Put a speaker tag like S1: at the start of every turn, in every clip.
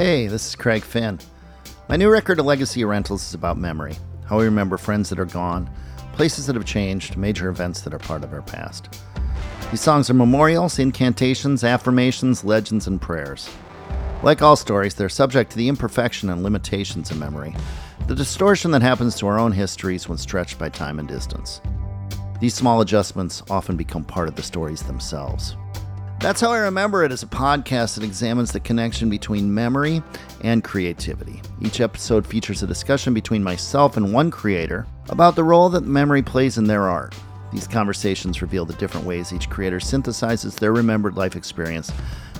S1: Hey, this is Craig Finn. My new record, A Legacy of Rentals, is about memory. How we remember friends that are gone, places that have changed, major events that are part of our past. These songs are memorials, incantations, affirmations, legends, and prayers. Like all stories, they're subject to the imperfection and limitations of memory, the distortion that happens to our own histories when stretched by time and distance. These small adjustments often become part of the stories themselves. That's How I Remember It is a podcast that examines the connection between memory and creativity. Each episode features a discussion between myself and one creator about the role that memory plays in their art. These conversations reveal the different ways each creator synthesizes their remembered life experience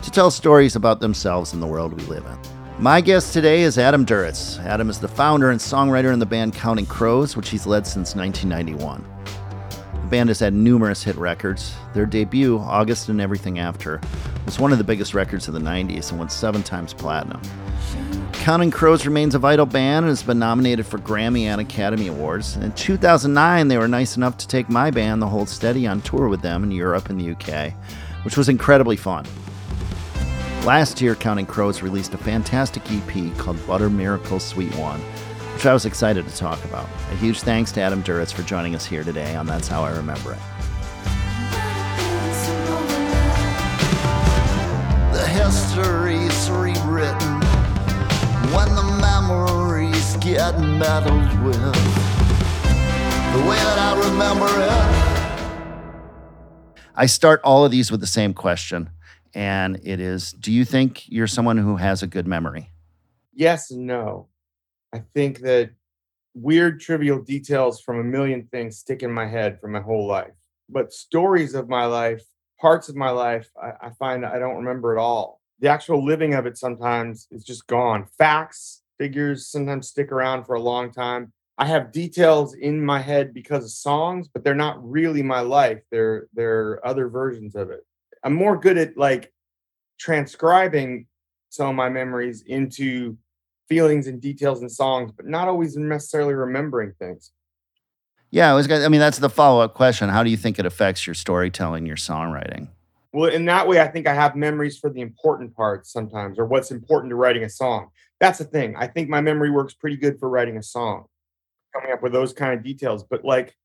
S1: to tell stories about themselves and the world we live in. My guest today is Adam Duritz. Adam is the founder and songwriter in the band Counting Crows, which he's led since 1991 band has had numerous hit records. Their debut, August and Everything After, was one of the biggest records of the 90s and went seven times platinum. Counting Crows remains a vital band and has been nominated for Grammy and Academy Awards. In 2009, they were nice enough to take my band, The Hold Steady, on tour with them in Europe and the UK, which was incredibly fun. Last year, Counting Crows released a fantastic EP called Butter Miracle Sweet One which I was excited to talk about. A huge thanks to Adam Duritz for joining us here today on That's How I Remember It.
S2: The history's rewritten when the memories get meddled with. The way that I remember
S1: it. I start all of these with the same question, and it is Do you think you're someone who has a good memory?
S3: Yes and no. I think that weird, trivial details from a million things stick in my head for my whole life. But stories of my life, parts of my life, I, I find I don't remember at all. The actual living of it sometimes is just gone. Facts, figures sometimes stick around for a long time. I have details in my head because of songs, but they're not really my life. They're they're other versions of it. I'm more good at like transcribing some of my memories into feelings and details in songs, but not always necessarily remembering things.
S1: Yeah, I was. I mean, that's the follow up question. How do you think it affects your storytelling, your songwriting?
S3: Well, in that way, I think I have memories for the important parts sometimes, or what's important to writing a song. That's the thing. I think my memory works pretty good for writing a song, coming up with those kind of details. But like,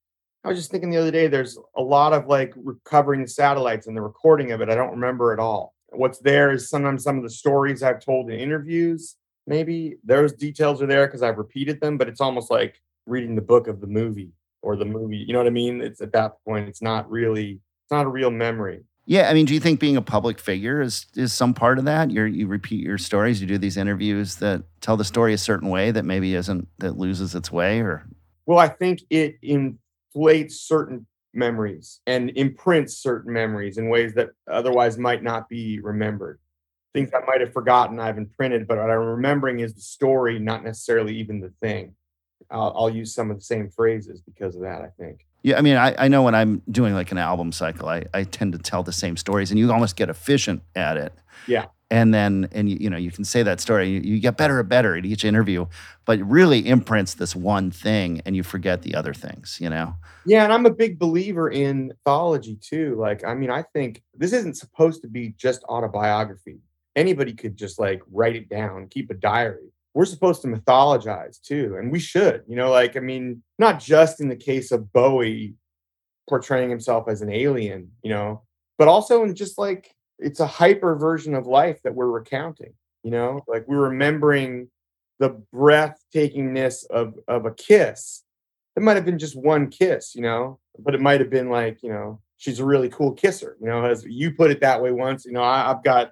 S3: I was just thinking the other day, there's a lot of like recovering the satellites and the recording of it. I don't remember at all. What's there is sometimes some of the stories I've told in interviews maybe those details are there because I've repeated them, but it's almost like reading the book of the movie or the movie. You know what I mean? It's at that point, it's not really, it's not a real memory.
S1: Yeah, I mean, do you think being a public figure is is some part of that? You you repeat your stories, you do these interviews that tell the story a certain way that maybe isn't that loses its way, or
S3: well, I think it inflates certain memories and imprints certain memories in ways that otherwise might not be remembered things I might have forgotten I've imprinted, but what I'm remembering is the story, not necessarily even the thing. I'll, I'll, use some of the same phrases because of that, I think.
S1: Yeah, I mean, I, I know when I'm doing like an album cycle, I, I tend to tell the same stories and you almost get efficient at it.
S3: Yeah.
S1: And then, and you, you know, you can say that story, you, you get better and better at each interview, but it really imprints this one thing and you forget the other things, you know?
S3: Yeah. And I'm a big believer in mythology too. Like, I mean, I think this isn't supposed to be just autobiography anybody could just like write it down, keep a diary. We're supposed to mythologize too, and we should. You know, like I mean, not just in the case of Bowie portraying himself as an alien, you know, but also in just like it's a hyper version of life that we're recounting. You know, like we're remembering the breathtakingness of of a kiss. It might have been just one kiss, you know, but it might have been like, you know, she's a really cool kisser, you know, as you put it that way once. You know, I, I've got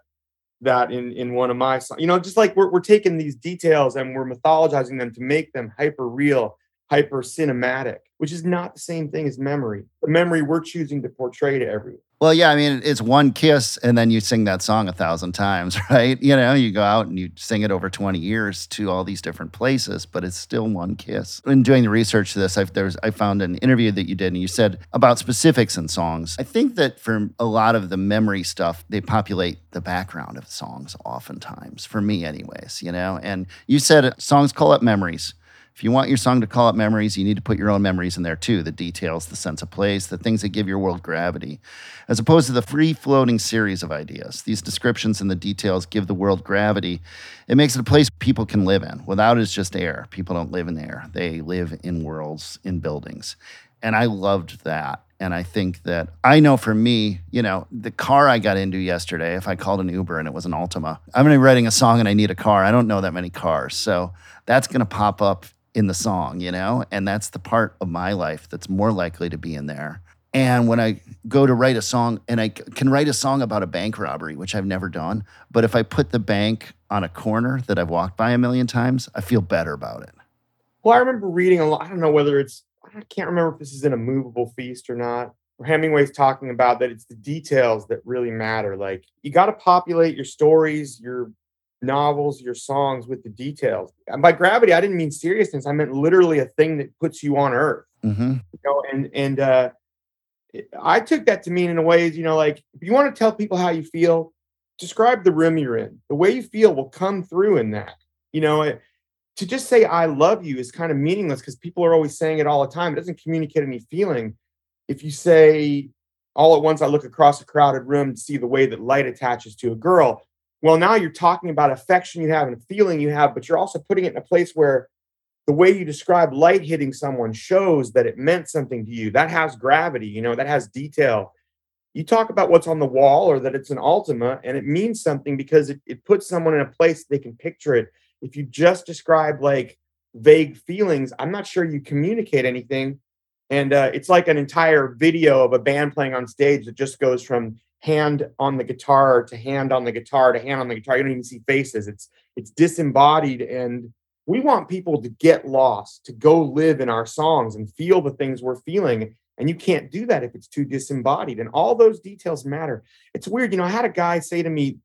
S3: that in in one of my songs. You know, just like we're we're taking these details and we're mythologizing them to make them hyper real, hyper cinematic, which is not the same thing as memory. The memory we're choosing to portray to everyone.
S1: Well, yeah, I mean, it's one kiss, and then you sing that song a thousand times, right? You know, you go out and you sing it over 20 years to all these different places, but it's still one kiss. In doing the research to this, I, there's, I found an interview that you did, and you said about specifics in songs. I think that for a lot of the memory stuff, they populate the background of songs oftentimes, for me, anyways, you know? And you said songs call up memories If you want your song to call up memories, you need to put your own memories in there too the details, the sense of place, the things that give your world gravity, as opposed to the free floating series of ideas. These descriptions and the details give the world gravity. It makes it a place people can live in. Without it's just air. People don't live in air, they live in worlds, in buildings. And I loved that. And I think that I know for me, you know, the car I got into yesterday, if I called an Uber and it was an Altima, I'm gonna be writing a song and I need a car. I don't know that many cars. So that's gonna pop up in the song, you know? And that's the part of my life that's more likely to be in there. And when I go to write a song, and I can write a song about a bank robbery, which I've never done, but if I put the bank on a corner that I've walked by a million times, I feel better about it.
S3: Well, I remember reading a lot. I don't know whether it's, I can't remember if this is in a movable feast or not. Hemingway's talking about that it's the details that really matter. Like you got to populate your stories, your novels, your songs with the details. And by gravity, I didn't mean seriousness. I meant literally a thing that puts you on Earth.
S1: Mm-hmm.
S3: You know, and and uh, I took that to mean in a way, you know, like if you want to tell people how you feel, describe the room you're in. The way you feel will come through in that. You know, it, to just say I love you is kind of meaningless because people are always saying it all the time. It doesn't communicate any feeling. If you say all at once, I look across a crowded room to see the way that light attaches to a girl well, now you're talking about affection you have and feeling you have, but you're also putting it in a place where the way you describe light hitting someone shows that it meant something to you. That has gravity, you know, that has detail. You talk about what's on the wall or that it's an Altima, and it means something because it, it puts someone in a place they can picture it. If you just describe like vague feelings, I'm not sure you communicate anything. And uh, it's like an entire video of a band playing on stage that just goes from hand on the guitar to hand on the guitar to hand on the guitar. You don't even see faces. It's it's disembodied and we want people to get lost, to go live in our songs and feel the things we're feeling. And you can't do that if it's too disembodied. And all those details matter. It's weird. You know, I had a guy say to me,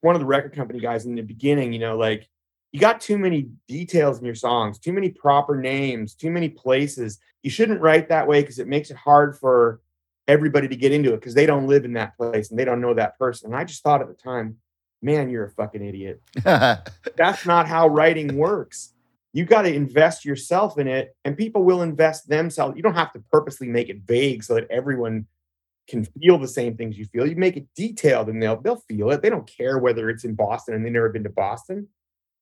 S3: one of the record company guys in the beginning, you know, like, you got too many details in your songs, too many proper names, too many places. You shouldn't write that way because it makes it hard for everybody to get into it because they don't live in that place and they don't know that person. And I just thought at the time, man, you're a fucking idiot. That's not how writing works. You got to invest yourself in it, and people will invest themselves. You don't have to purposely make it vague so that everyone can feel the same things you feel. You make it detailed, and they'll they'll feel it. They don't care whether it's in Boston and they've never been to Boston.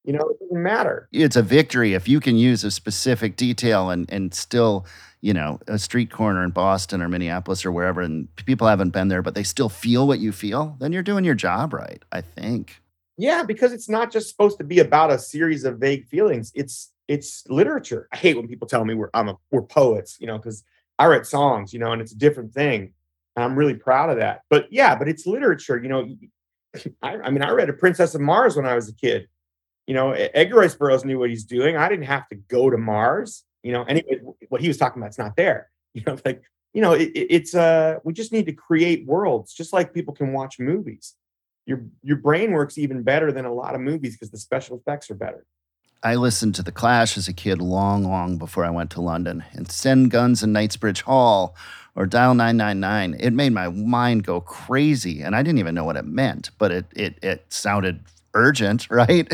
S3: You know, it doesn't matter.
S1: It's a victory if you can use a specific detail and and still you know, a street corner in Boston or Minneapolis or wherever, and people haven't been there, but they still feel what you feel, then you're doing your job right, I think.
S3: Yeah, because it's not just supposed to be about a series of vague feelings. It's it's literature. I hate when people tell me we're I'm a, we're poets, you know, because I write songs, you know, and it's a different thing. And I'm really proud of that. But yeah, but it's literature, you know. I, I mean, I read A Princess of Mars when I was a kid. You know, Edgar Rice Burroughs knew what he's doing. I didn't have to go to Mars you know anyway what he was talking about it's not there you know like you know it, it's uh we just need to create worlds just like people can watch movies your your brain works even better than a lot of movies because the special effects are better
S1: I listened to The Clash as a kid long, long before I went to London. And Sten Guns in Knightsbridge Hall or Dial 999, it made my mind go crazy. And I didn't even know what it meant, but it, it, it sounded urgent, right?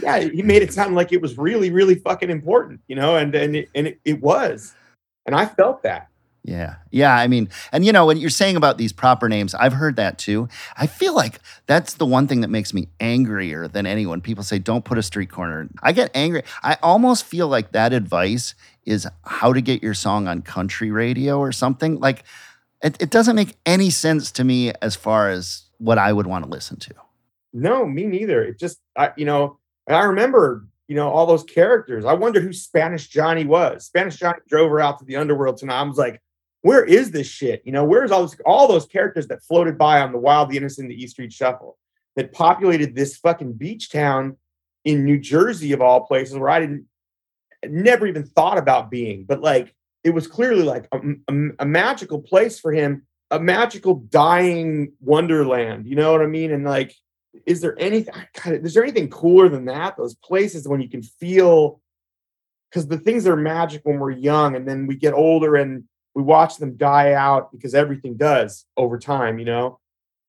S3: yeah, he made it sound like it was really, really fucking important, you know, and and it, and it, it was, and I felt that.
S1: Yeah. Yeah. I mean, and you know, what you're saying about these proper names, I've heard that too. I feel like that's the one thing that makes me angrier than anyone. People say, don't put a street corner. I get angry. I almost feel like that advice is how to get your song on country radio or something. Like, it, it doesn't make any sense to me as far as what I would want to listen to.
S3: No, me neither. It just, I, you know, I remember, you know, all those characters. I wondered who Spanish Johnny was. Spanish Johnny drove her out to the underworld tonight. I was like, where is this shit? You know, where's all this, all those characters that floated by on the Wild, the Innocent, the E Street Shuffle that populated this fucking beach town in New Jersey of all places where I didn't never even thought about being, but like it was clearly like a, a, a magical place for him, a magical dying wonderland. You know what I mean? And like is there anything God, is there anything cooler than that? Those places when you can feel because the things that are magic when we're young and then we get older and we watch them die out because everything does over time you know?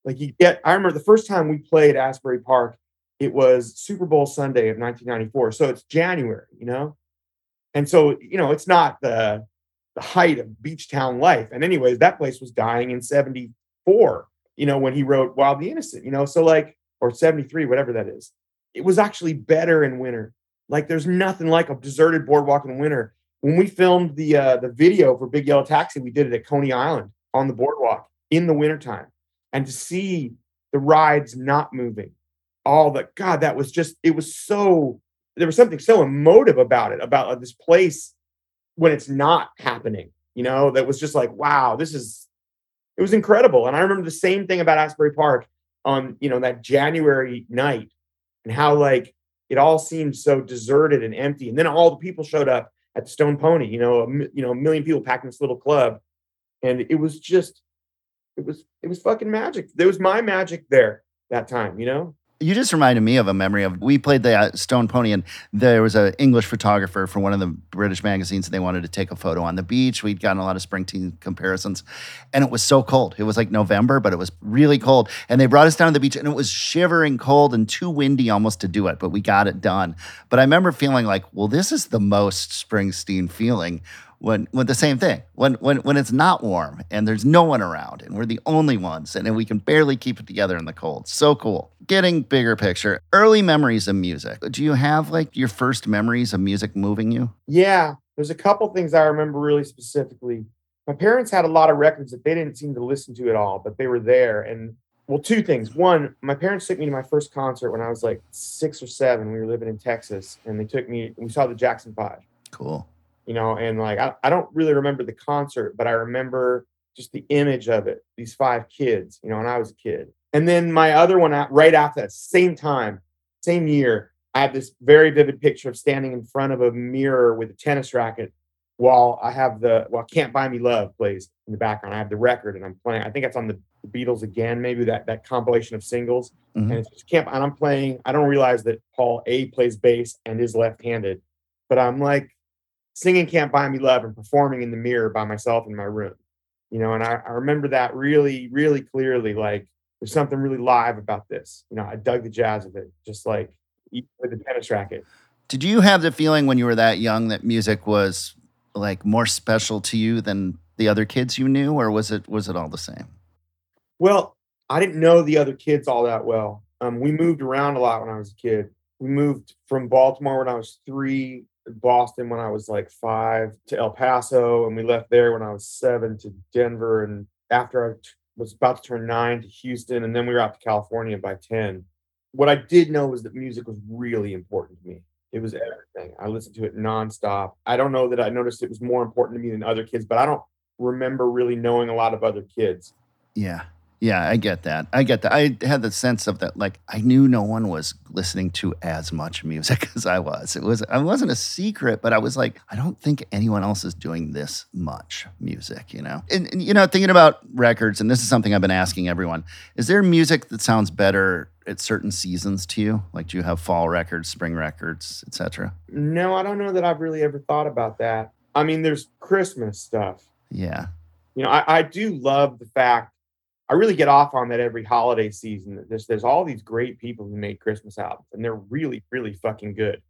S3: Like you get i remember the first time we played asbury park it was super bowl sunday of 1994 so it's january you know? And so, you know, it's not the the height of beach town life. And anyways, that place was dying in 74, you know, when he wrote Wild the Innocent, you know, so like or 73, whatever that is. It was actually better in winter. Like there's nothing like a deserted boardwalk in winter. When we filmed the uh, the video for Big Yellow Taxi, we did it at Coney Island on the boardwalk in the wintertime. And to see the rides not moving, all the God, that was just it was so there was something so emotive about it, about uh, this place when it's not happening, you know, that was just like, wow, this is it was incredible. And I remember the same thing about Asbury Park on, you know, that January night and how like it all seemed so deserted and empty. And then all the people showed up at the Stone Pony, you know, a, you know, a million people packed in this little club. And it was just, it was, it was fucking magic. There was my magic there that time, you know?
S1: You just reminded me of a memory of we played the uh, Stone Pony, and there was an English photographer for one of the British magazines, and they wanted to take a photo on the beach. We'd gotten a lot of Springsteen comparisons, and it was so cold. It was like November, but it was really cold. And they brought us down to the beach, and it was shivering cold and too windy almost to do it, but we got it done. But I remember feeling like, well, this is the most Springsteen feeling when when the same thing when when when it's not warm and there's no one around and we're the only ones and we can barely keep it together in the cold. So cool. Getting bigger picture early memories of music. Do you have like your first memories of music moving you?
S3: Yeah there's a couple things i remember really specifically. My parents had a lot of records that they didn't seem to listen to at all but they were there and well two things. One my parents took me to my first concert when i was like six or seven. We were living in texas and they took me we saw the jackson five.
S1: Cool
S3: you know, and like I, I don't really remember the concert, but I remember just the image of it, these five kids, you know, when I was a kid. And then my other one right after that, same time, same year, I have this very vivid picture of standing in front of a mirror with a tennis racket while I have the while Can't Buy Me Love plays in the background. I have the record and I'm playing. I think it's on the Beatles again, maybe that that compilation of singles. Mm-hmm. And it's just can't and I'm playing. I don't realize that Paul A plays bass and is left-handed, but I'm like singing Can't Buy Me Love and performing in the mirror by myself in my room. You know, and I, I remember that really, really clearly. Like there's something really live about this. You know, I dug the jazz of it, just like with the tennis racket.
S1: Did you have the feeling when you were that young that music was like more special to you than the other kids you knew, or was it was it all the same?
S3: Well, I didn't know the other kids all that well. Um, we moved around a lot when I was a kid. We moved from Baltimore when I was three Boston when I was like five to El Paso, and we left there when I was seven to Denver, and after I t- was about to turn nine to Houston, and then we were out to California by ten. What I did know was that music was really important to me. It was everything. I listened to it nonstop. I don't know that I noticed it was more important to me than other kids, but I don't remember really knowing a lot of other kids.
S1: Yeah. Yeah, I get that. I get that. I had the sense of that, like I knew no one was listening to as much music as I was. It was, I wasn't a secret, but I was like, I don't think anyone else is doing this much music, you know. And, and you know, thinking about records, and this is something I've been asking everyone: Is there music that sounds better at certain seasons to you? Like, do you have fall records, spring records, etc.?
S3: No, I don't know that I've really ever thought about that. I mean, there's Christmas stuff.
S1: Yeah.
S3: You know, I, I do love the fact I really get off on that every holiday season. There's there's all these great people who made Christmas albums, and they're really really fucking good.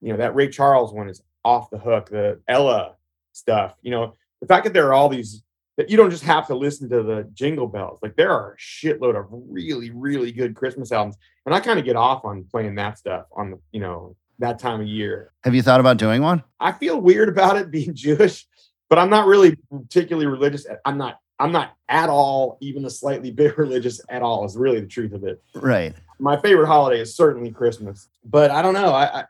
S3: You know that Ray Charles one is off the hook. The Ella stuff. You know the fact that there are all these that you don't just have to listen to the jingle bells. Like there are a shitload of really really good Christmas albums, and I kind of get off on playing that stuff on the you know that time of year.
S1: Have you thought about doing one?
S3: I feel weird about it being Jewish, but I'm not really particularly religious. I'm not I'm not at all even a slightly bit religious at all. Is really the truth of it.
S1: Right.
S3: My favorite holiday is certainly Christmas, but I don't know. I, I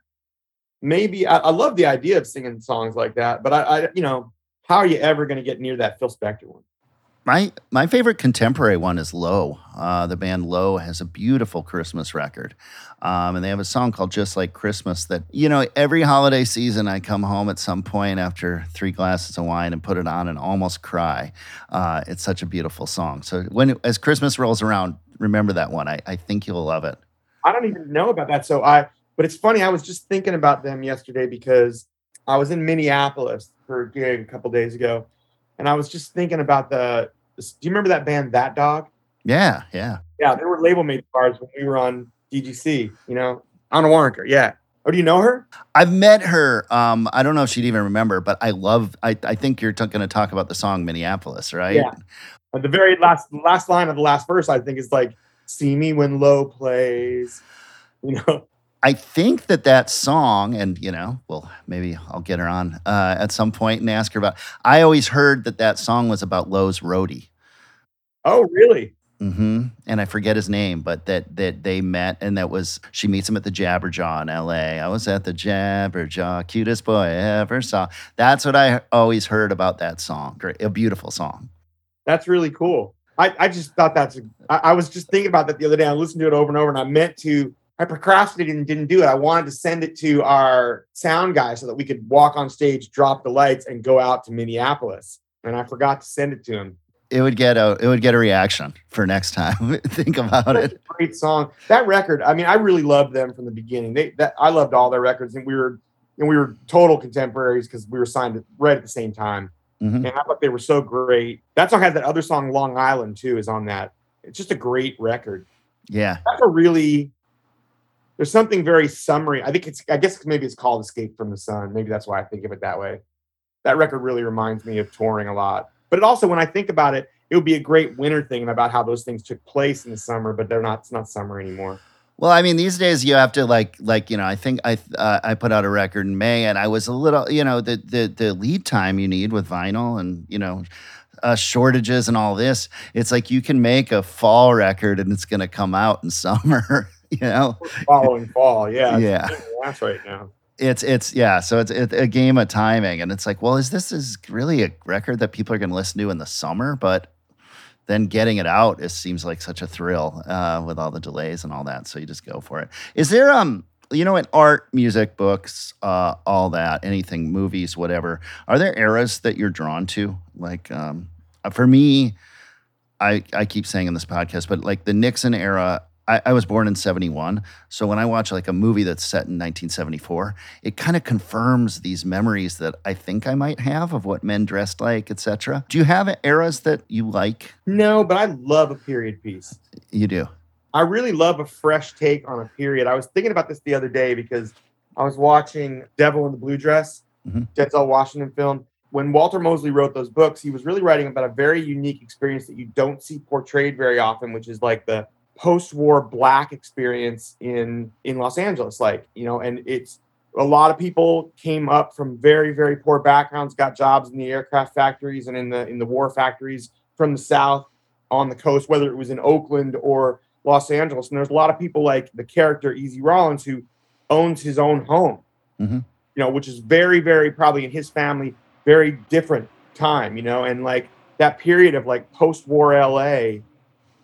S3: maybe I, I, love the idea of singing songs like that, but I, I you know, how are you ever going to get near that Phil Spector one?
S1: My my favorite contemporary one is Low. Uh, the band Low has a beautiful Christmas record, um, and they have a song called "Just Like Christmas." That you know, every holiday season, I come home at some point after three glasses of wine and put it on and almost cry. Uh, it's such a beautiful song. So when as Christmas rolls around, remember that one. I, I think you'll love it.
S3: I don't even know about that. So I, but it's funny. I was just thinking about them yesterday because I was in Minneapolis for a gig a couple days ago, and I was just thinking about the do you remember that band That Dog?
S1: Yeah, yeah.
S3: Yeah, they were label mates of ours when we were on DGC, you know, on a Warnker. Yeah. Oh, do you know her?
S1: I've met her. Um, I don't know if she'd even remember, but I love. I, I think you're t- going to talk about the song Minneapolis, right?
S3: Yeah. At the very last last line of the last verse, I think is like, "See me when low plays." You know,
S1: I think that that song, and you know, well, maybe I'll get her on uh, at some point and ask her about. I always heard that that song was about Low's roadie.
S3: oh really?
S1: Mm-hmm. And I forget his name, but that that they met, and that was she meets him at the Jabberjaw in L.A. I was at the Jabberjaw, cutest boy I ever saw. That's what I always heard about that song. Great, a beautiful song.
S3: That's really cool. I, I just thought that's. I, I was just thinking about that the other day. I listened to it over and over, and I meant to. I procrastinated and didn't do it. I wanted to send it to our sound guy so that we could walk on stage, drop the lights, and go out to Minneapolis. And I forgot to send it to him.
S1: It would get a it would get a reaction for next time. Think about it.
S3: great song. That record. I mean, I really loved them from the beginning. They that I loved all their records, and we were and we were total contemporaries because we were signed right at the same time.
S1: Mhm.
S3: And I thought they were so great. That song has that other song, Long Island, too, is on that. It's just a great record.
S1: Yeah,
S3: That's a really there's something very summery. I think it's I guess maybe it's called Escape from the Sun. Maybe that's why I think of it that way. That record really reminds me of touring a lot. But it also when I think about it, it would be a great winter thing about how those things took place in the summer, but they're not it's not summer anymore.
S1: Well, I mean, these days you have to like, like you know, I think I uh, I put out a record in May, and I was a little, you know, the the the lead time you need with vinyl, and you know, uh, shortages and all this. It's like you can make a fall record, and it's going to come out in summer. You know,
S3: Following fall, yeah. it's
S1: Yeah.
S3: that's right now.
S1: it's it's yeah. So it's, it's a game of timing, and it's like, well, is this is really a record that people are going to listen to in the summer? But then getting it out, it seems like such a thrill uh, with all the delays and all that. So you just go for it. Is there um, you know, in art, music, books, uh, all that, anything, movies, whatever? Are there eras that you're drawn to? Like um, uh, for me, I I keep saying in this podcast, but like the Nixon era. I, I was born in 71. So when I watch like a movie that's set in 1974, it kind of confirms these memories that I think I might have of what men dressed like, etc. Do you have eras that you like?
S3: No, but I love a period piece.
S1: You do.
S3: I really love a fresh take on a period. I was thinking about this the other day because I was watching Devil in the Blue Dress,
S1: Mhm.
S3: Denzel Washington film. When Walter Mosley wrote those books, he was really writing about a very unique experience that you don't see portrayed very often, which is like the post-war black experience in in Los Angeles. Like, you know, and it's a lot of people came up from very, very poor backgrounds, got jobs in the aircraft factories and in the in the war factories from the South on the coast, whether it was in Oakland or Los Angeles. And there's a lot of people like the character Easy Rawlins who owns his own home,
S1: Mhm.
S3: you know, which is very, very probably in his family, very different time, you know, and like that period of like post war LA,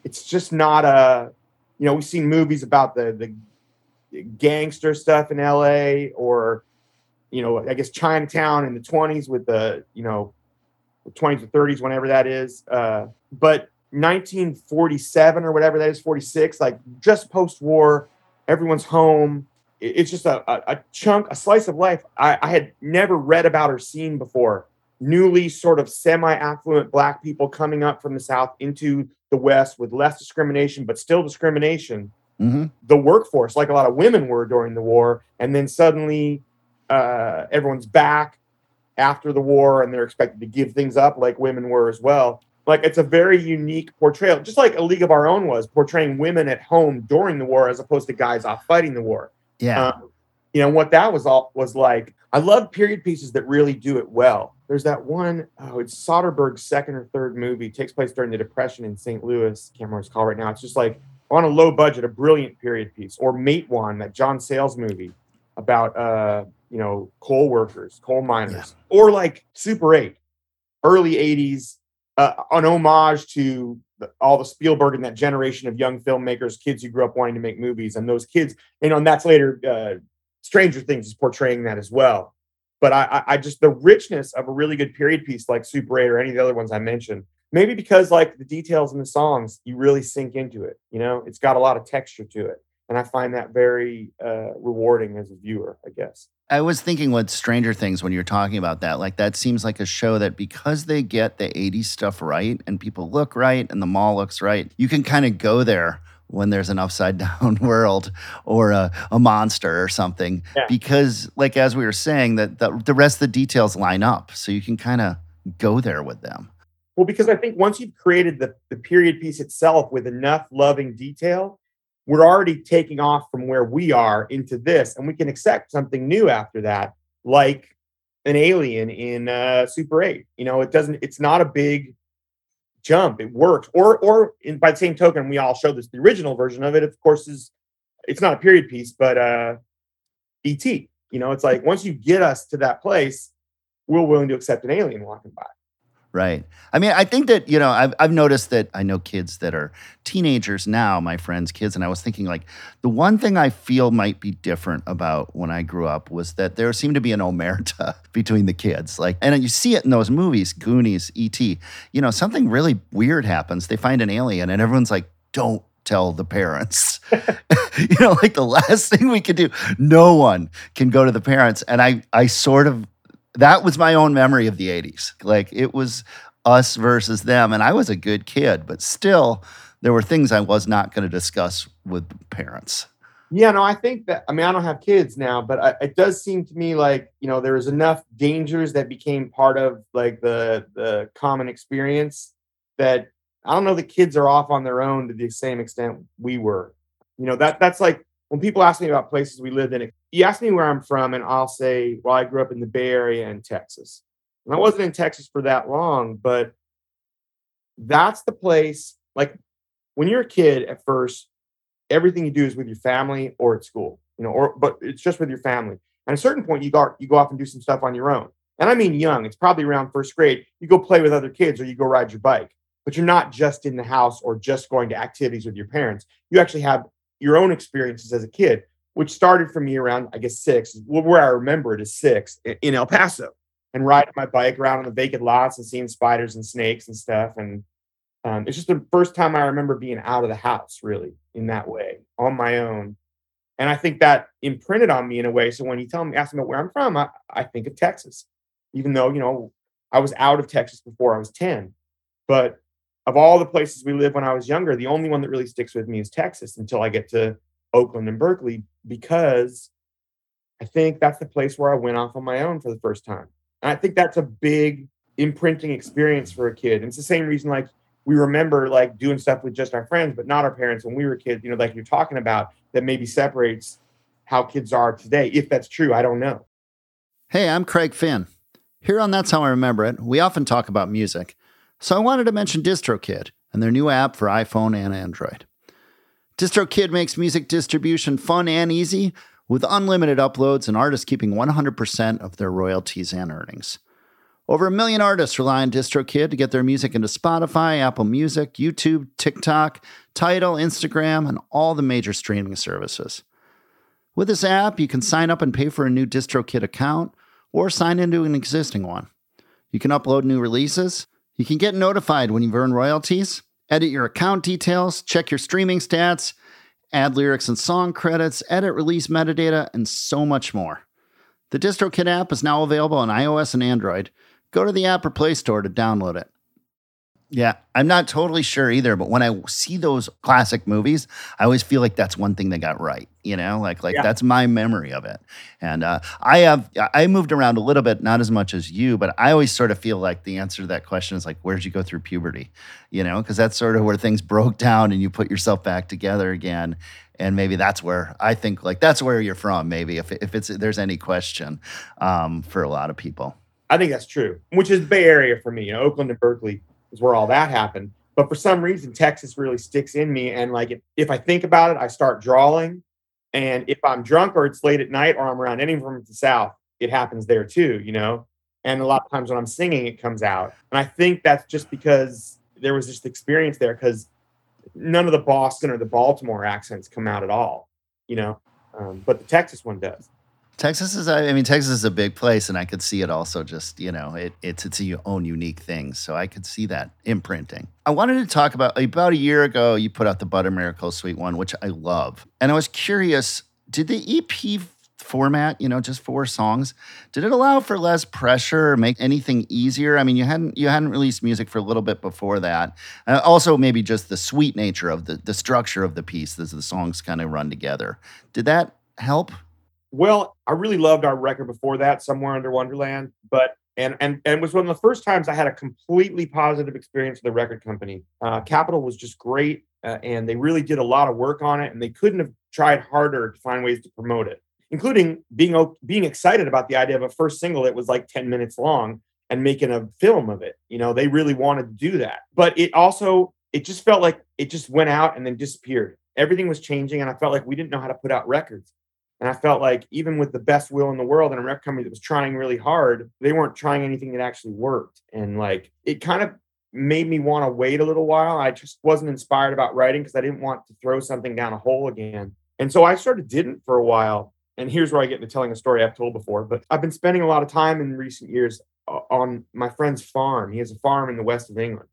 S3: it's just not a, you know, we've seen movies about the, the gangster stuff in LA or, you know, I guess Chinatown in the 20s with the, you know, 20s or 30s, whenever that is. Uh, but 1947 or whatever that is, 46, like just post war, everyone's home. It's just a, a, a chunk, a slice of life I, I had never read about or seen before. Newly sort of semi affluent black people coming up from the South into the West with less discrimination, but still discrimination
S1: hmm
S3: the workforce, like a lot of women were during the war, and then suddenly uh, everyone's back after the war, and they're expected to give things up like women were as well. Like it's a very unique portrayal, just like A League of Our Own was portraying women at home during the war as opposed to guys off fighting the war.
S1: Yeah.
S3: Um, you know what that was all was like. I love period pieces that really do it well. There's that one, oh, it's Soderbergh's second or third movie, takes place during the Depression in St. Louis. Can't remember what it's called right now. It's just like on a low budget, a brilliant period piece. Or Matewan, that John Sayles movie about uh, you know, coal workers, coal miners. Or like Super 8, early 80s, uh, an homage to the, all the Spielberg and that generation of young filmmakers, kids who grew up wanting to make movies, and those kids, you know, and that's later uh, Stranger Things is portraying that as well. But I, I, just the richness of a really good period piece like Super 8 or any of the other ones I mentioned, maybe because like the details in the songs, you really sink into it. You know, it's got a lot of texture to it, and I find that very uh, rewarding as a viewer. I guess.
S1: I was thinking with Stranger Things when you're talking about that, like that seems like a show that because they get the 80s stuff right and people look right and the mall looks right, you can kind of go there when there's an upside down world or a, a monster or something
S3: Yeah.
S1: because like as we were saying that the, the rest of the details line up so you can kind of go there with them
S3: Well, because I think once you've created the, the period piece itself with enough loving detail, we're already taking off from where we are into this, and we can accept something new after that, like an alien in uh, Super 8. You know, it doesn't, it's not a big jump. It works. Or, or in, by the same token, we all show this, the original version of it, of course, is it's not a period piece, but uh, ET. You know, it's like once you get us to that place, we're willing to accept an alien walking by.
S1: Right. I mean, I think that, you know, I've, I've noticed that I know kids that are teenagers now, my friends' kids. And I was thinking, like, the one thing I feel might be different about when I grew up was that there seemed to be an omerta between the kids. Like, and you see it in those movies, Goonies, E.T. You know, something really weird happens. They find an alien, and everyone's like, don't tell the parents. you know, like the last thing we could do, no one can go to the parents. And I, I sort of, that was my own memory of the 80s. Like it was us versus them. And I was a good kid, but still, there were things I was not going to discuss with parents.
S3: Yeah, no, I think that. I mean, I don't have kids now, but I, it does seem to me like you know there was enough dangers that became part of like the the common experience that I don't know the kids are off on their own to the same extent we were. You know that that's like when people ask me about places we lived in. You ask me where I'm from, and I'll say, well, I grew up in the Bay Area in Texas, and I wasn't in Texas for that long, but that's the place. Like when you're a kid at first, everything you do is with your family or at school, you know, or but it's just with your family. And at a certain point, you go you go off and do some stuff on your own. And I mean young, it's probably around first grade. You go play with other kids or you go ride your bike, but you're not just in the house or just going to activities with your parents. You actually have your own experiences as a kid, which started for me around, I guess, six, where I remember it is six in El Paso and riding my bike around on the vacant lots and seeing spiders and snakes and stuff. And um, it's just the first time I remember being out of the house, really, in that way, on my own. And I think that imprinted on me in a way. So when you tell me, ask me where I'm from, I, I think of Texas, even though, you know, I was out of Texas before I was 10. But of all the places we lived when I was younger, the only one that really sticks with me is Texas until I get to Oakland and Berkeley, because I think that's the place where I went off on my own for the first time. And I think that's a big imprinting experience for a kid. And it's the same reason, like, we remember like doing stuff with just our friends, but not our parents when we were kids, you know, like you're talking about that maybe separates how kids are today. If that's true, I don't know.
S1: Hey, I'm Craig Finn. Here on That's How I Remember It, we often talk about music. So I wanted to mention DistroKid and their new app for iPhone and Android. DistroKid makes music distribution fun and easy with unlimited uploads and artists keeping 100% of their royalties and earnings. Over a million artists rely on DistroKid to get their music into Spotify, Apple Music, YouTube, TikTok, Tidal, Instagram, and all the major streaming services. With this app, you can sign up and pay for a new DistroKid account or sign into an existing one. You can upload new releases. You can get notified when you've earned royalties, edit your account details, check your streaming stats, add lyrics and song credits, edit release metadata, and so much more. The DistroKid app is now available on iOS and Android. Go to the app or Play Store to download it. Yeah, I'm not totally sure either, but when I see those classic movies, I always feel like that's one thing they got right. You know, like like
S3: Yeah.
S1: that's my memory of it. And uh, I have I moved around a little bit, not as much as you, but I always sort of feel like the answer to that question is like, where'd you go through puberty? You know, because that's sort of where things broke down and you put yourself back together again. And maybe that's where I think like that's where you're from. Maybe if if it's there's any question um, for a lot of people.
S3: I think that's true, which is the Bay Area for me. You know, Oakland and Berkeley is where all that happened. But for some reason, Texas really sticks in me. And like, if, if I think about it, I start drawing. And if I'm drunk or it's late at night or I'm around anyone from the South, it happens there too, you know? And a lot of times when I'm singing, it comes out. And I think that's just because there was just experience there because none of the Boston or the Baltimore accents come out at all, you know? Um, but the Texas one does.
S1: Texas is, I mean, Texas is a big place, and I could see it also just, you know, it, it's its own unique thing. So I could see that imprinting. I wanted to talk about about a year ago, you put out the Butter Miracle Sweet One, which I love. And I was curious, did the EP format, you know, just four songs. Did it allow for less pressure make anything easier? I mean, you hadn't you hadn't released music for a little bit before that. Uh, also, maybe just the sweet nature of the the structure of the piece as the songs kind of run together. Did that help?
S3: Well, I really loved our record before that, Somewhere Under Wonderland, but and and and it was one of the first times I had a completely positive experience with the record company. Uh, Capitol was just great, uh, and they really did a lot of work on it, and they couldn't have tried harder to find ways to promote it, including being being excited about the idea of a first single that was like ten minutes long and making a film of it. You know, they really wanted to do that, but it also it just felt like it just went out and then disappeared. Everything was changing, and I felt like we didn't know how to put out records. And I felt like even with the best will in the world and a record company that was trying really hard, they weren't trying anything that actually worked. And like it kind of made me want to wait a little while. I just wasn't inspired about writing because I didn't want to throw something down a hole again. And so I sort of didn't for a while. And here's where I get into telling a story I've told before. But I've been spending a lot of time in recent years uh, on my friend's farm. He has a farm in the west of England.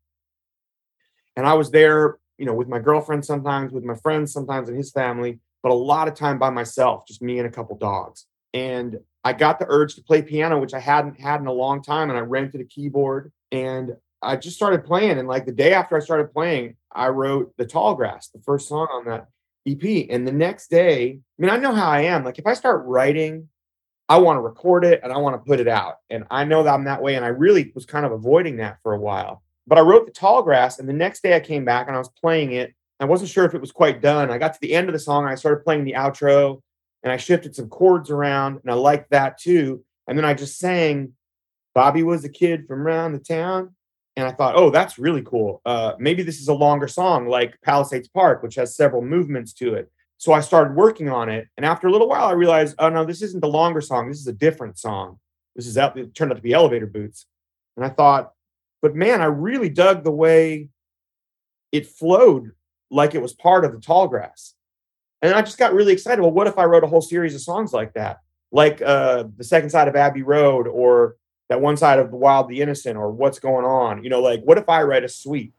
S3: And I was there, you know, with my girlfriend sometimes, with my friends sometimes, and his family but a lot of time by myself, just me and a couple dogs. And I got the urge to play piano, which I hadn't had in a long time. And I rented a keyboard and I just started playing. And like the day after I started playing, I wrote The Tall Grass, the first song on that EP. And the next day, I mean, I know how I am. Like if I start writing, I want to record it and I want to put it out. And I know that I'm that way. And I really was kind of avoiding that for a while. But I wrote The Tall Grass. And the next day I came back and I was playing it I wasn't sure if it was quite done. I got to the end of the song I started playing the outro and I shifted some chords around and I liked that too. And then I just sang, Bobby was a kid from around the town. And I thought, oh, that's really cool. Uh, maybe this is a longer song like Palisades Park, which has several movements to it. So I started working on it. And after a little while, I realized, oh, no, this isn't the longer song. This is a different song. This is out, it turned out to be Elevator Boots. And I thought, but man, I really dug the way it flowed like it was part of the tall grass. And I just got really excited. Well, what if I wrote a whole series of songs like that? Like uh, the second side of Abbey Road or that one side of the Wild the Innocent or what's going on? You know, like what if I write a suite?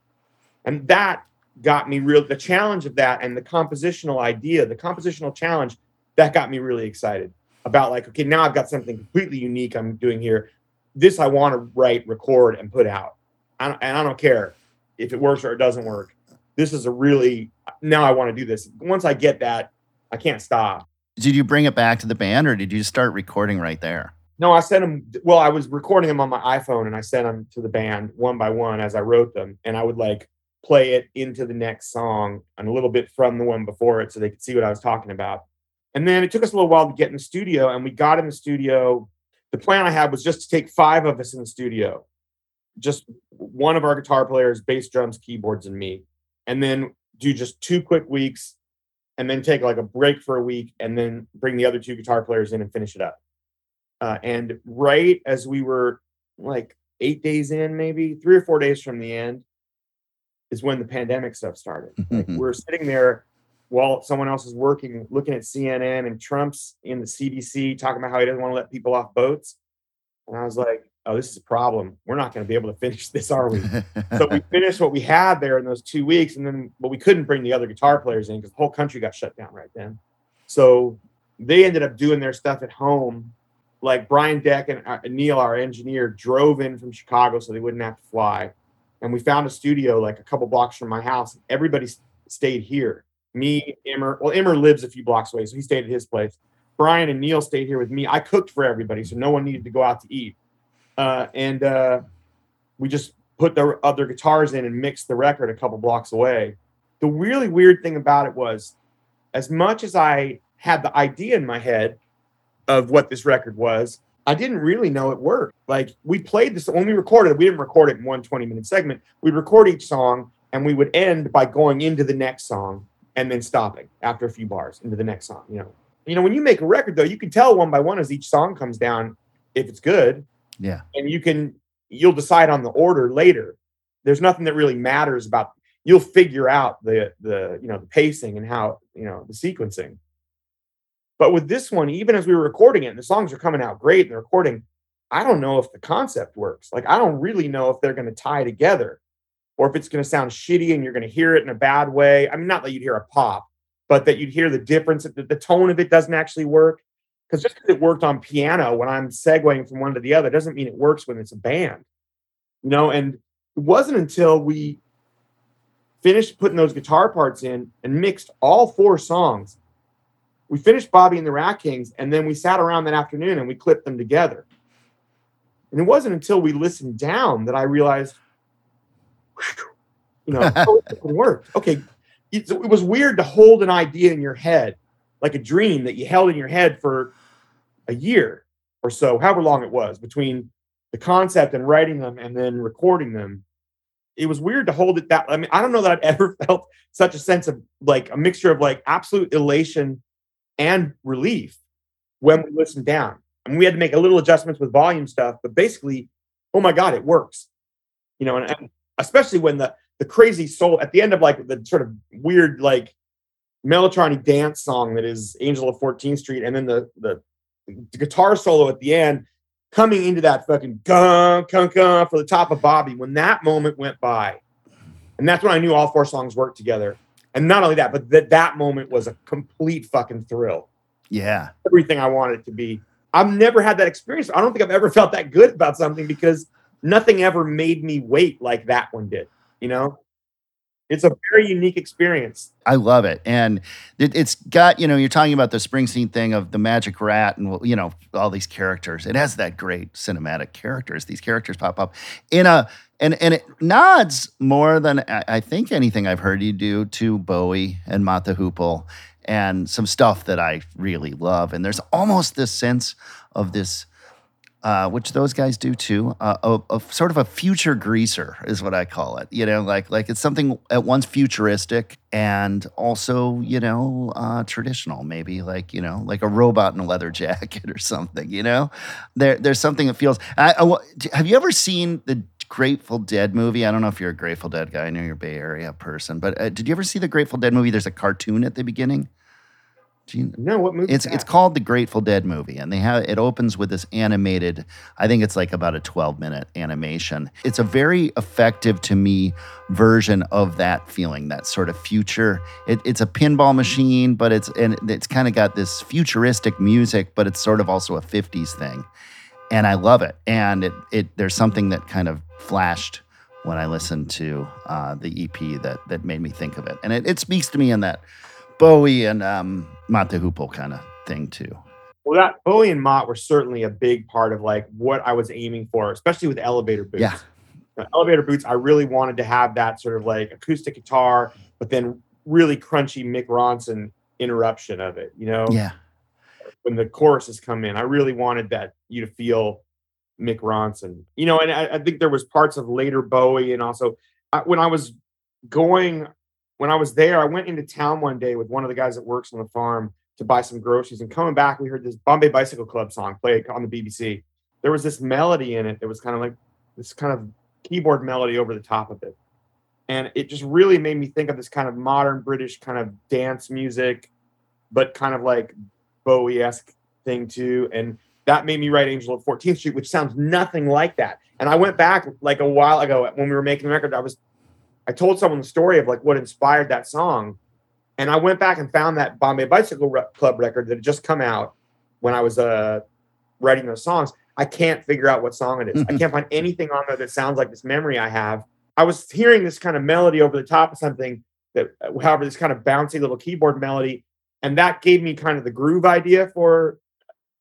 S3: And that got me real the challenge of that and the compositional idea, the compositional challenge, that got me really excited about like, okay, now I've got something completely unique I'm doing here. This I want to write, record, and put out. I and I don't care if it works or it doesn't work this is a really now I want to do this. Once I get that, I can't stop.
S1: Did you bring it back to the band or did you start recording right there?
S3: No, I sent them. Well, I was recording them on my iPhone and I sent them to the band one by one as I wrote them. And I would like play it into the next song and a little bit from the one before it so they could see what I was talking about. And then it took us a little while to get in the studio and we got in the studio. The plan I had was just to take five of us in the studio, just one of our guitar players, bass, drums, keyboards, and me and then do just two quick weeks and then take like a break for a week and then bring the other two guitar players in and finish it up. Uh, and right as we were like eight days in, maybe three or four days from the end, is when the pandemic stuff started. Like we're sitting there while someone else is working, looking at CNN and Trump's in the CDC talking about how he doesn't want to let people off boats. And I was like, oh, this is a problem. We're not going to be able to finish this, are we? so we finished what we had there in those two weeks, and then but we couldn't bring the other guitar players in because the whole country got shut down right then. So they ended up doing their stuff at home. Like Brian Deck and uh, Neil, our engineer, drove in from Chicago so they wouldn't have to fly. And we found a studio like a couple blocks from my house. Everybody stayed here. Me, Immer. Well, Immer lives a few blocks away, so he stayed at his place. Brian and Neil stayed here with me. I cooked for everybody, so no one needed to go out to eat uh, and uh, we just put their other guitars in and mixed the record a couple blocks away. The really weird thing about it was, as much as I had the idea in my head of what this record was, I didn't really know it worked. Like we played this we recorded we didn't record it in one 20 minute segment. We'd record each song and we would end by going into the next song and then stopping after a few bars into the next song. You know, you know, when you make a record though, you can tell one by one as each song comes down if it's good.
S1: Yeah.
S3: And you can you'll decide on the order later. There's nothing that really matters about you'll figure out the the you know the pacing and how you know the sequencing. But with this one, even as we were recording it, and the songs are coming out great and the recording, I don't know if the concept works. Like I don't really know if they're going to tie together or if it's going to sound shitty and you're going to hear it in a bad way. I mean, not that you'd hear a pop, but that you'd hear the difference. The, the tone of it doesn't actually work because just because it worked on piano when I'm segueing from one to the other doesn't mean it works when it's a band, you know. And it wasn't until we finished putting those guitar parts in and mixed all four songs. We finished Bobby and the Rat Kings, and then we sat around that afternoon and we clipped them together. And it wasn't until we listened down that I realized, you know, oh, it worked. Okay, it, it was weird to hold an idea in your head, like a dream that you held in your head for a year or so, however long it was between the concept and writing them and then recording them it was weird to hold it that. I mean, I don't know that I've ever felt such a sense of like a mixture of like absolute elation and relief when we listened down. I And we had to make a little adjustments with volume stuff, but basically, oh my god, it works. You know, and, and especially when the the crazy soul at the end of like the sort of weird like Mellotron dance song that is Angel of 14th Street, and then the the, the guitar solo at the end coming into that fucking gun, gun, gun for the top of Bobby when that moment went by. And that's when I knew all four songs worked together. And not only that, but that that moment was a complete fucking thrill.
S1: Yeah.
S3: Everything I wanted it to be. I've never had that experience. I don't think I've ever felt that good about something because nothing ever made me wait like that one did, you know? It's a very unique experience.
S1: I love it, and it, has got you know you're talking about the Springsteen thing of the Magic Rat and you know all these characters. It has that great cinematic characters. These characters pop up in a and and it nods more than I think anything I've heard you do to Bowie and Mott the Hoople and some stuff that I really love. And there's almost this sense of this uh, which those guys do too. Uh, a, a, sort of a future greaser is what I call it. You know, like like it's something at once futuristic and also you know uh, traditional. Maybe like you know like a robot in a leather jacket or something. You know, there there's something that feels. I, I, have you ever seen the Grateful Dead movie? I don't know if you're a Grateful Dead guy. I know you're a Bay Area person, but uh, did you ever see the Grateful Dead movie? There's a cartoon at the beginning.
S3: You, no, what movie?
S1: It's it's called the Grateful Dead movie, and they have it opens with this animated. I think it's like about a twelve minute animation. It's a very effective to me version of that feeling, that sort of future. It, it's a pinball machine, but it's and it's kind of got this futuristic music, but it's sort of also a '50s thing, and I love it. And it it there's something that kind of flashed when I listened to uh, the EP that that made me think of it, and it, it speaks to me in that Bowie and um, Mott the Hoople kind of thing too.
S3: Well, that Bowie and Mott were certainly a big part of like what I was aiming for, especially with elevator boots.
S1: Yeah.
S3: Now, elevator boots, I really wanted to have that sort of like acoustic guitar, but then really crunchy Mick Ronson interruption of it, you know?
S1: Yeah.
S3: When the choruses come in, I really wanted that you to feel Mick Ronson, you know, and I, I think there was parts of later Bowie and also I, when I was going when I was there, I went into town one day with one of the guys that works on the farm to buy some groceries. And coming back, we heard this Bombay Bicycle Club song play on the BBC. There was this melody in it that was kind of like this kind of keyboard melody over the top of it. And it just really made me think of this kind of modern British kind of dance music, but kind of like Bowie esque thing too. And that made me write Angel of 14th Street, which sounds nothing like that. And I went back like a while ago when we were making the record. I was I told someone the story of like what inspired that song. And I went back and found that Bombay Bicycle Re- Club record that had just come out when I was uh, writing those songs. I can't figure out what song it is. I can't find anything on there that sounds like this memory I have. I was hearing this kind of melody over the top of something that, however, this kind of bouncy little keyboard melody, and that gave me kind of the groove idea for.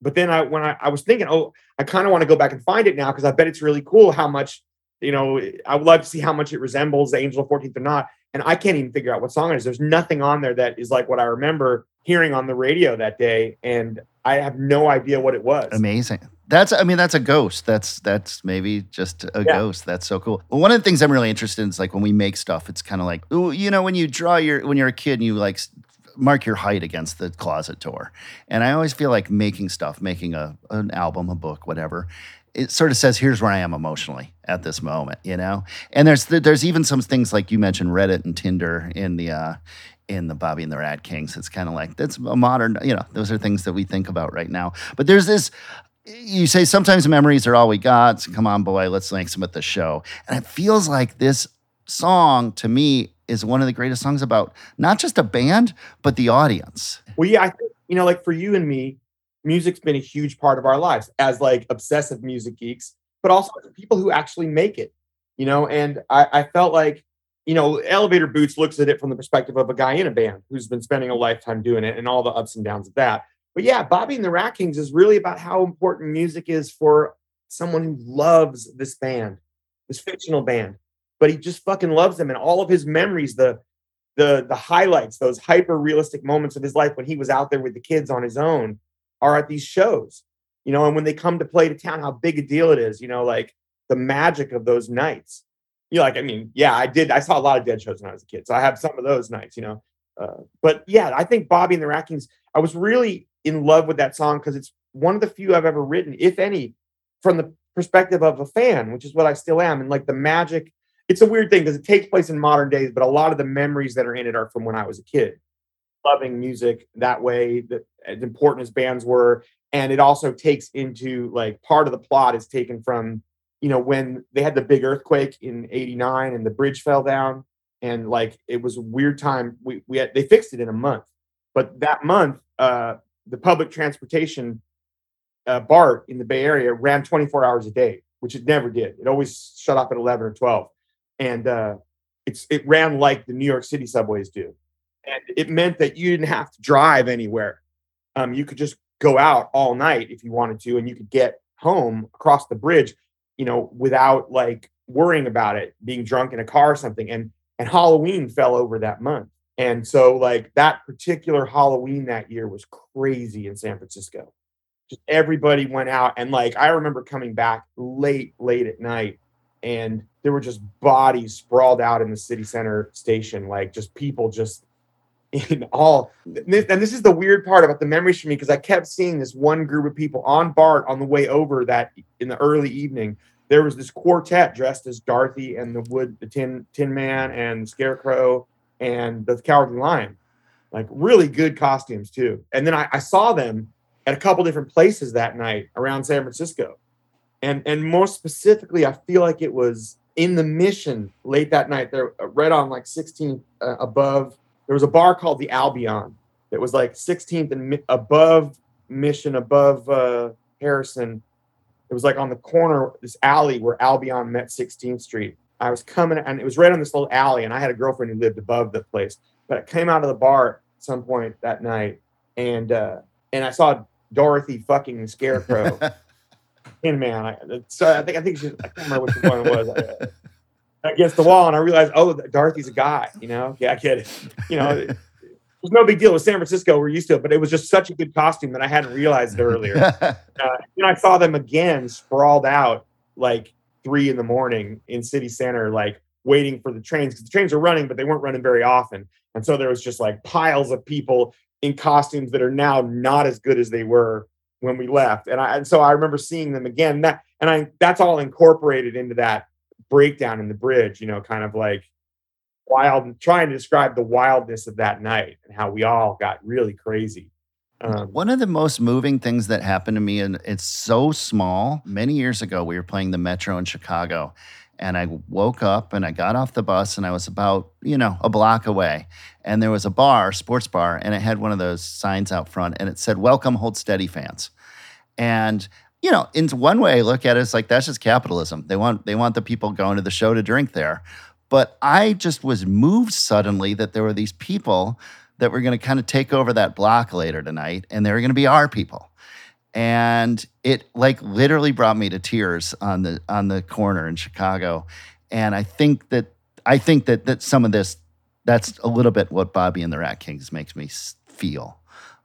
S3: But then I, when I, I was thinking, oh, I kind of want to go back and find it now because I bet it's really cool how much you know, I would love to see how much it resembles the Angel of 14th or not. And I can't even figure out what song it is. There's nothing on there that is like what I remember hearing on the radio that day. And I have no idea what it was.
S1: Amazing. That's, I mean, that's a ghost. That's, that's maybe just a yeah. ghost. That's so cool. One of the things I'm really interested in is like when we make stuff, it's kind of like, you know, when you draw your, when you're a kid and you like mark your height against the closet door. And I always feel like making stuff, making a, an album, a book, whatever it sort of says here's where I am emotionally at this moment, you know. And there's there's even some things like you mentioned Reddit and Tinder in the uh, in the Bobby and the Rat Kings. It's kind of like that's a modern, you know, those are things that we think about right now. But there's this. You say sometimes memories are all we got. So come on, boy, let's link some at the show. And it feels like this song to me is one of the greatest songs about not just a band but the audience.
S3: Well, yeah, I think you know, like for you and me, music's been a huge part of our lives as like obsessive music geeks, but also people who actually make it, you know. And I, I felt like, you know, Elevator Boots looks at it from the perspective of a guy in a band who's been spending a lifetime doing it and all the ups and downs of that. But yeah, Bobby and the Rat Kings is really about how important music is for someone who loves this band, this fictional band, but he just fucking loves them and all of his memories, the the the highlights, those hyper realistic moments of his life when he was out there with the kids on his own, are at these shows. You know, and when they come to play to town, how big a deal it is. You know, like the magic of those nights. You know, like I mean, yeah, I did. I saw a lot of dead shows when I was a kid, so I have some of those nights. You know, uh, but yeah, I think Bobby and the Rat Kings. I was really in love with that song because it's one of the few I've ever written, if any, from the perspective of a fan, which is what I still am, and like the magic it's a weird thing because it takes place in modern days, but a lot of the memories that are in it are from when I was a kid, loving music that way, that as important as bands were. And it also takes into like part of the plot is taken from, you know, when they had the big earthquake in 89 and the bridge fell down. And like it was a weird time. We we had, they fixed it in a month. But that month, uh, the public transportation uh, BART in the Bay Area ran 24 hours a day, which it never did. It always shut off at 11 or 12 and uh, it's it ran like the New York City subways do, and it meant that you didn't have to drive anywhere. Um, you could just go out all night if you wanted to, and you could get home across the bridge, you know, without like worrying about it being drunk in a car or something. And and Halloween fell over that month, and so like that particular Halloween that year was crazy in San Francisco. Just everybody went out, and like I remember coming back late, late at night and there were just bodies sprawled out in the city center station, like just people just in all. And this is the weird part about the memories for me because I kept seeing this one group of people on BART on the way over that in the early evening. There was this quartet dressed as Dorothy and the Wood, the Tin Tin Man and the Scarecrow and the Cowardly Lion, like really good costumes too. And then I, I saw them at a couple different places that night around San Francisco and and more specifically, I feel like it was in the Mission late that night. There, uh, right on like 16th uh, above. There was a bar called the Albion that was like 16th and mi- above Mission, above uh, Harrison. It was like on the corner, this alley where Albion met 16th Street. I was coming, and it was right on this little alley, and I had a girlfriend who lived above the place. But I came out of the bar at some point that night, and uh, and I saw Dorothy fucking the Scarecrow. Tin Man. I, so I think I think she, I can't remember which one it was. I, against the wall, and I realized, oh, Dorothy's a guy. You know, yeah, I get it. You know, it was no big deal with San Francisco. We're used to it, but it was just such a good costume that I hadn't realized it earlier. uh, know, I saw them again sprawled out like three in the morning in city center, like waiting for the trains because the trains were running, but they weren't running very often. And so there was just like piles of people in costumes that are now not as good as they were when we left. And I and so I remember seeing them again. That and I that's all incorporated into that breakdown in the bridge, you know, kind of like wild trying to describe the wildness of that night and how we all got really crazy.
S1: Um, One of the most moving things that happened to me, and it's so small. Many years ago, we were playing the Metro in Chicago, and I woke up and I got off the bus and I was about, you know, a block away. And there was a bar, sports bar, and it had one of those signs out front and it said, Welcome, hold steady fans. And you know, in one way, I look at it as like that's just capitalism. They want they want the people going to the show to drink there. But I just was moved suddenly that there were these people that were going to kind of take over that block later tonight, and they were going to be our people and it like literally brought me to tears on the on the corner in Chicago. And I think that I think that that some of this that's a little bit what Bobby and the Rat Kings makes me feel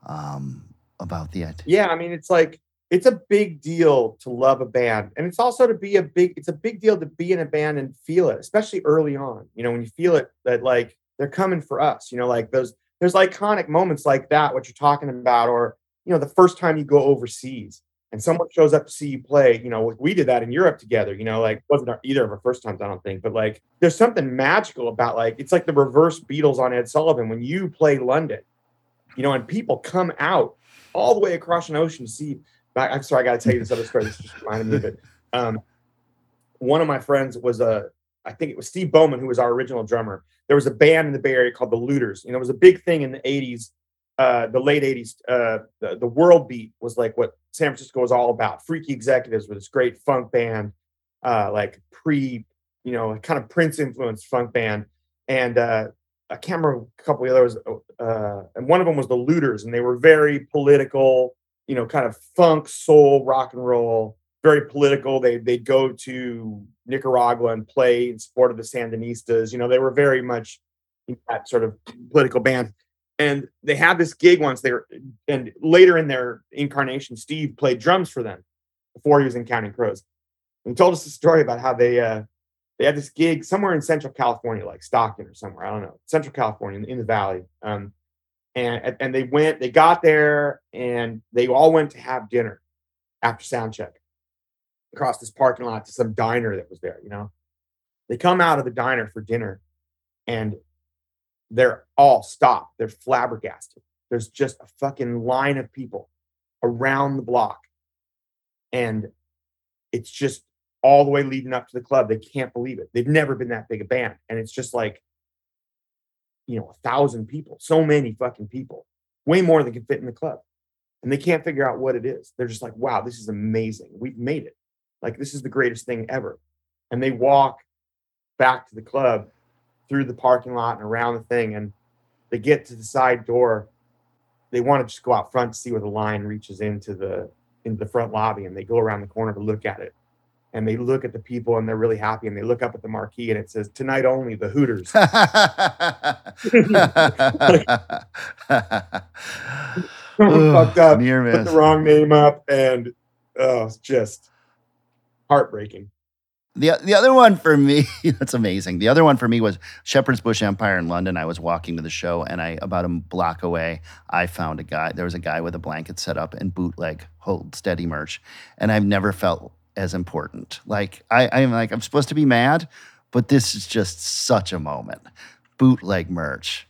S1: um, about the idea.
S3: Yeah, I mean, it's like it's a big deal to love a band, and it's also to be a big. It's a big deal to be in a band and feel it, especially early on. You know, when you feel it that like they're coming for us. You know, like those there's iconic moments like that, what you're talking about, or you know, the first time you go overseas and someone shows up to see you play, you know, we did that in Europe together, you know, like wasn't either of our first times, I don't think, but like there's something magical about like it's like the reverse Beatles on Ed Sullivan when you play London, you know, and people come out all the way across an ocean to see. I'm sorry, I got to tell you this other story. This just reminded me of it. Um, one of my friends was a, I think it was Steve Bowman, who was our original drummer. There was a band in the Bay Area called the Looters. You know, it was a big thing in the 80s uh, the late 80s, uh, the, the world beat was like what San Francisco was all about. Freaky Executives were this great funk band, uh, like pre, you know, kind of Prince influenced funk band. And uh, I can't remember a couple of others, uh, and one of them was the Looters, and they were very political, you know, kind of funk, soul, rock and roll, very political. They they'd go to Nicaragua and play in support of the Sandinistas. You know, they were very much that sort of political band. And they had this gig once there, and later in their incarnation, Steve played drums for them before he was in Counting Crows. And he told us a story about how they uh, they had this gig somewhere in Central California, like Stockton or somewhere. I don't know, Central California in, in the Valley. Um, and and they went, they got there, and they all went to have dinner after sound check across this parking lot to some diner that was there. You know, they come out of the diner for dinner, and they're all stopped. They're flabbergasted. There's just a fucking line of people around the block, and it's just all the way leading up to the club. They can't believe it. They've never been that big a band. And it's just like, you know, a thousand people, so many fucking people, way more than can fit in the club. And they can't figure out what it is. They're just like, wow, this is amazing. We've made it. Like, this is the greatest thing ever. And they walk back to the club through the parking lot and around the thing. And they get to the side door. They want to just go out front to see where the line reaches into the into the front lobby and they go around the corner to look at it and they look at the people and they're really happy and they look up at the marquee and it says tonight only the hooters fucked up
S1: Near
S3: put
S1: miss.
S3: the wrong name up and oh it's just heartbreaking
S1: The, the other one for me, that's amazing. The other one for me was Shepherd's Bush Empire in London. I was walking to the show, and I about a block away, I found a guy. There was a guy with a blanket set up and bootleg hold steady merch, and I've never felt as important. Like I, I'm like I'm supposed to be mad, but this is just such a moment. Bootleg merch.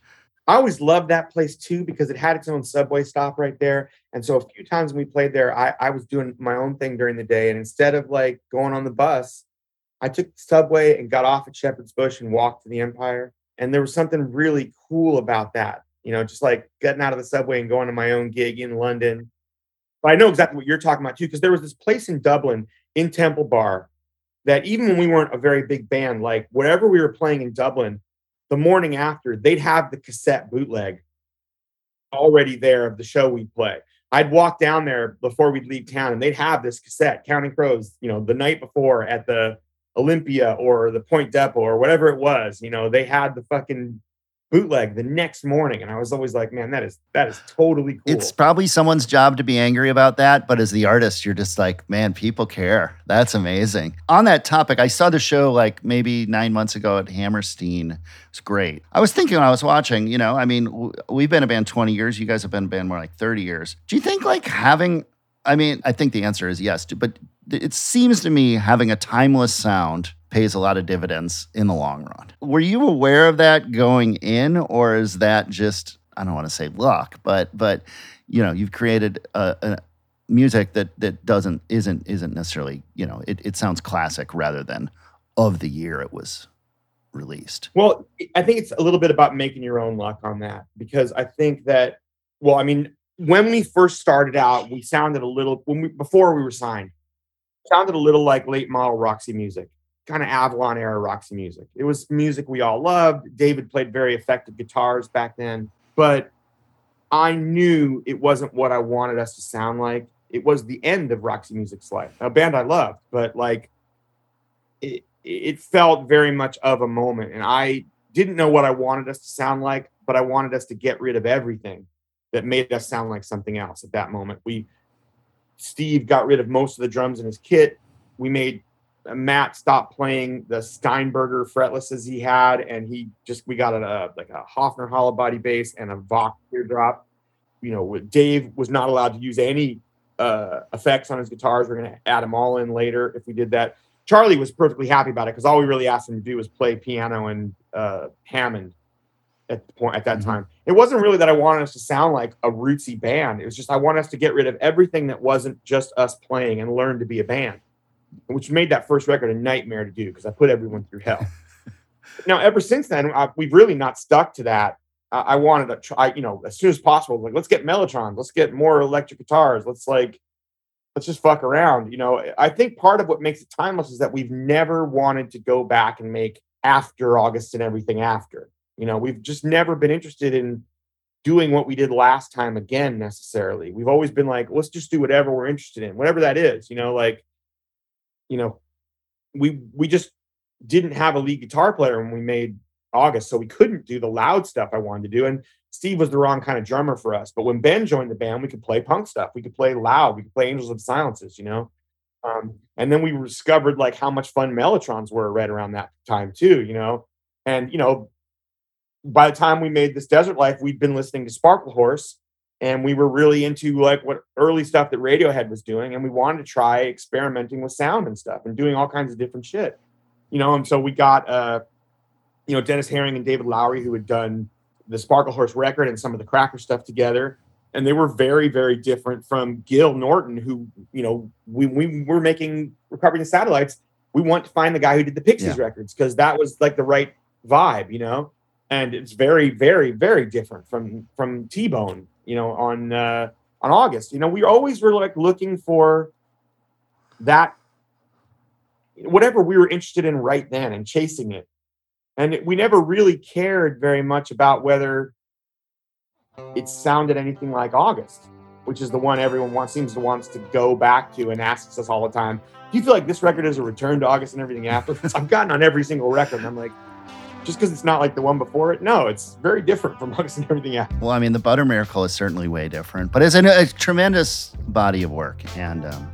S3: I always loved that place too because it had its own subway stop right there. And so a few times when we played there, I, I was doing my own thing during the day. And instead of like going on the bus, I took the subway and got off at Shepherd's Bush and walked to the Empire. And there was something really cool about that. You know, just like getting out of the subway and going to my own gig in London. But I know exactly what you're talking about too, because there was this place in Dublin in Temple Bar that even when we weren't a very big band, like whatever we were playing in Dublin, the morning after, they'd have the cassette bootleg already there of the show we'd play. I'd walk down there before we'd leave town and they'd have this cassette, Counting Crows, you know, the night before at the Olympia or the Point Depot or whatever it was, you know, they had the fucking bootleg the next morning. And I was always like, man, that is that is totally cool.
S1: It's probably someone's job to be angry about that, but as the artist, you're just like, man, people care. That's amazing. On that topic, I saw the show like maybe nine months ago at Hammerstein. It's great. I was thinking when I was watching, you know, I mean, we've been a band 20 years. You guys have been a band more like 30 years. Do you think like having, I mean, I think the answer is yes, but it seems to me having a timeless sound pays a lot of dividends in the long run. Were you aware of that going in, or is that just I don't want to say luck, but but you know you've created a, a music that that doesn't isn't isn't necessarily you know it, it sounds classic rather than of the year it was released.
S3: Well, I think it's a little bit about making your own luck on that because I think that, well, I mean, when we first started out, we sounded a little when we before we were signed, sounded a little like late model Roxy music, kind of Avalon era Roxy music. It was music we all loved. David played very effective guitars back then, but I knew it wasn't what I wanted us to sound like. It was the end of Roxy Music's life, a band I loved, but like it, it felt very much of a moment. And I didn't know what I wanted us to sound like, but I wanted us to get rid of everything that made us sound like something else at that moment. We, Steve got rid of most of the drums in his kit. We made uh, Matt stop playing the Steinberger fretlesses he had, and he just we got a like a Hofner hollow body bass and a Vox teardrop. You know, Dave was not allowed to use any uh, effects on his guitars. We're going to add them all in later if we did that. Charlie was perfectly happy about it because all we really asked him to do was play piano and uh, Hammond at the point at that
S1: Mhm.
S3: time. It wasn't really that I wanted us to sound like a rootsy band. It was just I wanted us to get rid of everything that wasn't just us playing and learn to be a band, which made that first record a nightmare to do because I put everyone through hell. now, ever since then, I, we've really not stuck to that I, I wanted to try, you know, as soon as possible, like let's get Mellotrons, let's get more electric guitars, let's like let's just fuck around. You know, I think part of what makes it timeless is that we've never wanted to go back and make after August and everything after. You know, we've just never been interested in doing what we did last time again necessarily. We've always been like, let's just do whatever we're interested in, whatever that is. You know, like, you know, we we just didn't have a lead guitar player when we made August, so we couldn't do the loud stuff I wanted to do. And Steve was the wrong kind of drummer for us. But when Ben joined the band, we could play punk stuff. We could play loud. We could play Angels of Silences. You know. Um, and then we discovered like how much fun Mellotrons were right around that time too. You know, and you know by the time we made this desert life we'd been listening to sparklehorse and we were really into like what early stuff that radiohead was doing and we wanted to try experimenting with sound and stuff and doing all kinds of different shit. You know and so we got uh you know dennis herring and david lowery who had done the sparklehorse record and some of the cracker stuff together and they were very very different from gil norton who you know we, we were making recovering the satellites. We want to find the guy who did the pixies
S1: Yeah.
S3: records because that was like the right vibe you know and it's very very very different from from t-bone you know on uh on august. You know we always were like looking for that whatever we were interested in right then and chasing it. And it, we never really cared very much about whether it sounded anything like august which is the one everyone wants seems to wants to go back to and asks us all the time do you feel like this record is a return to august and everything after i've gotten on every single record and i'm like just because it's not like the one before it. No, it's very different from August and everything else.
S1: Well, I mean, the Butter Miracle is certainly way different, but it's a, a tremendous body of work. And um,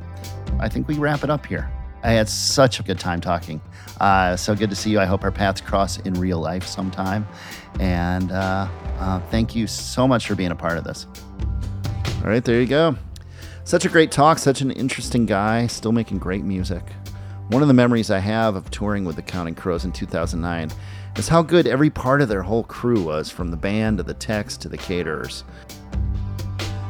S1: I think we wrap it up here. I had such a good time talking. Uh, so good to see you. I hope our paths cross in real life sometime. And uh, uh, thank you so much for being a part of this. All right, there you go. Such a great talk, such an interesting guy, still making great music. One of the memories I have of touring with the Counting Crows in 2009 is how good every part of their whole crew was, from the band to the techs to the caterers.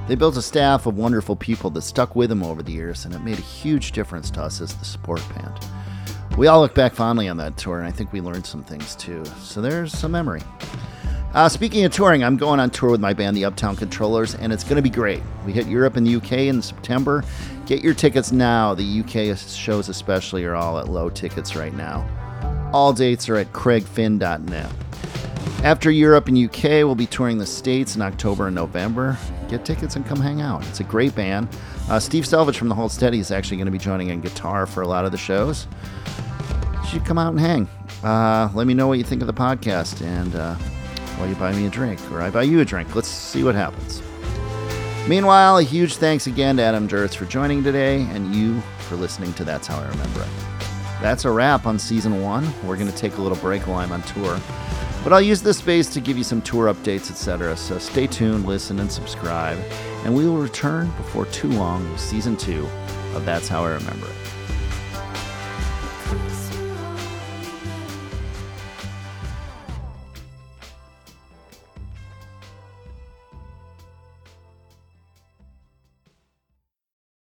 S1: They built a staff of wonderful people that stuck with them over the years, and it made a huge difference to us as the support band. We all look back fondly on that tour, and I think we learned some things too. So there's some memory. Uh, speaking of touring, I'm going on tour with my band, the Uptown Controllers, and it's going to be great. We hit Europe and the UK in September. Get your tickets now. The UK shows, especially, are all at low tickets right now. All dates are at craigfinn.net. After Europe and UK, we'll be touring the States in October and November. Get tickets and come hang out. It's a great band. Uh, Steve Selvidge from the Hold Steady is actually going to be joining on guitar for a lot of the shows. You should come out and hang. Uh, let me know what you think of the podcast, and uh, while you buy me a drink, or I buy you a drink. Let's see what happens. Meanwhile, a huge thanks again to Adam Duritz for joining today, and you for listening to That's How I Remember It. That's a wrap on season one. We're going to take a little break while I'm on tour. But I'll use this space to give you some tour updates, etc. So stay tuned, listen, and subscribe. And we will return before too long with season two of That's How I Remember It.